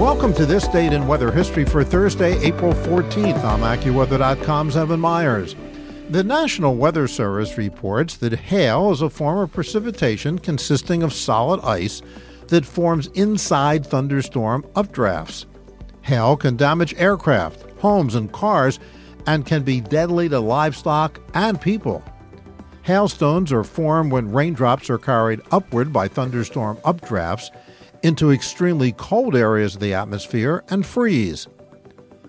Welcome to this date in weather history for Thursday, April 14th. I'm AccuWeather.com's Evan Myers. The National Weather Service reports that hail is a form of precipitation consisting of solid ice that forms inside thunderstorm updrafts. Hail can damage aircraft, homes, and cars and can be deadly to livestock and people. Hailstones are formed when raindrops are carried upward by thunderstorm updrafts into extremely cold areas of the atmosphere and freeze.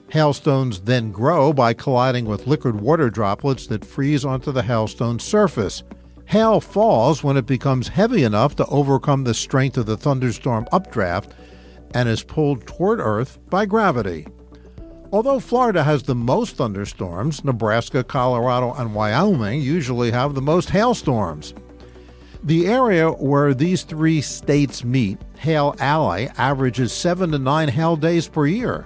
Hailstones then grow by colliding with liquid water droplets that freeze onto the hailstone surface. Hail falls when it becomes heavy enough to overcome the strength of the thunderstorm updraft and is pulled toward Earth by gravity. Although Florida has the most thunderstorms, Nebraska, Colorado, and Wyoming usually have the most hailstorms. The area where these three states meet, Hail Alley, averages seven to nine hail days per year.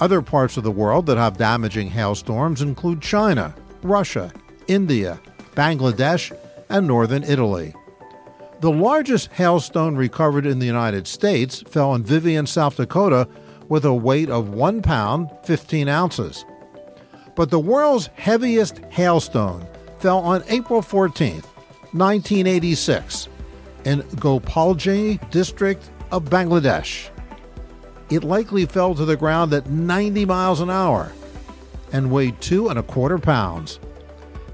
Other parts of the world that have damaging hailstorms include China, Russia, India, Bangladesh, and northern Italy. The largest hailstone recovered in the United States fell in Vivian, South Dakota, with a weight of 1 pound 15 ounces. But the world's heaviest hailstone fell on April 14th 1986, in Gopalganj district of Bangladesh. It likely fell to the ground at 90 miles an hour and weighed two and a quarter pounds.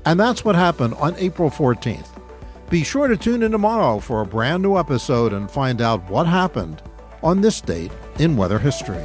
And that's what happened on April 14th. Be sure to tune in tomorrow for a brand new episode and find out what happened on this date in weather history.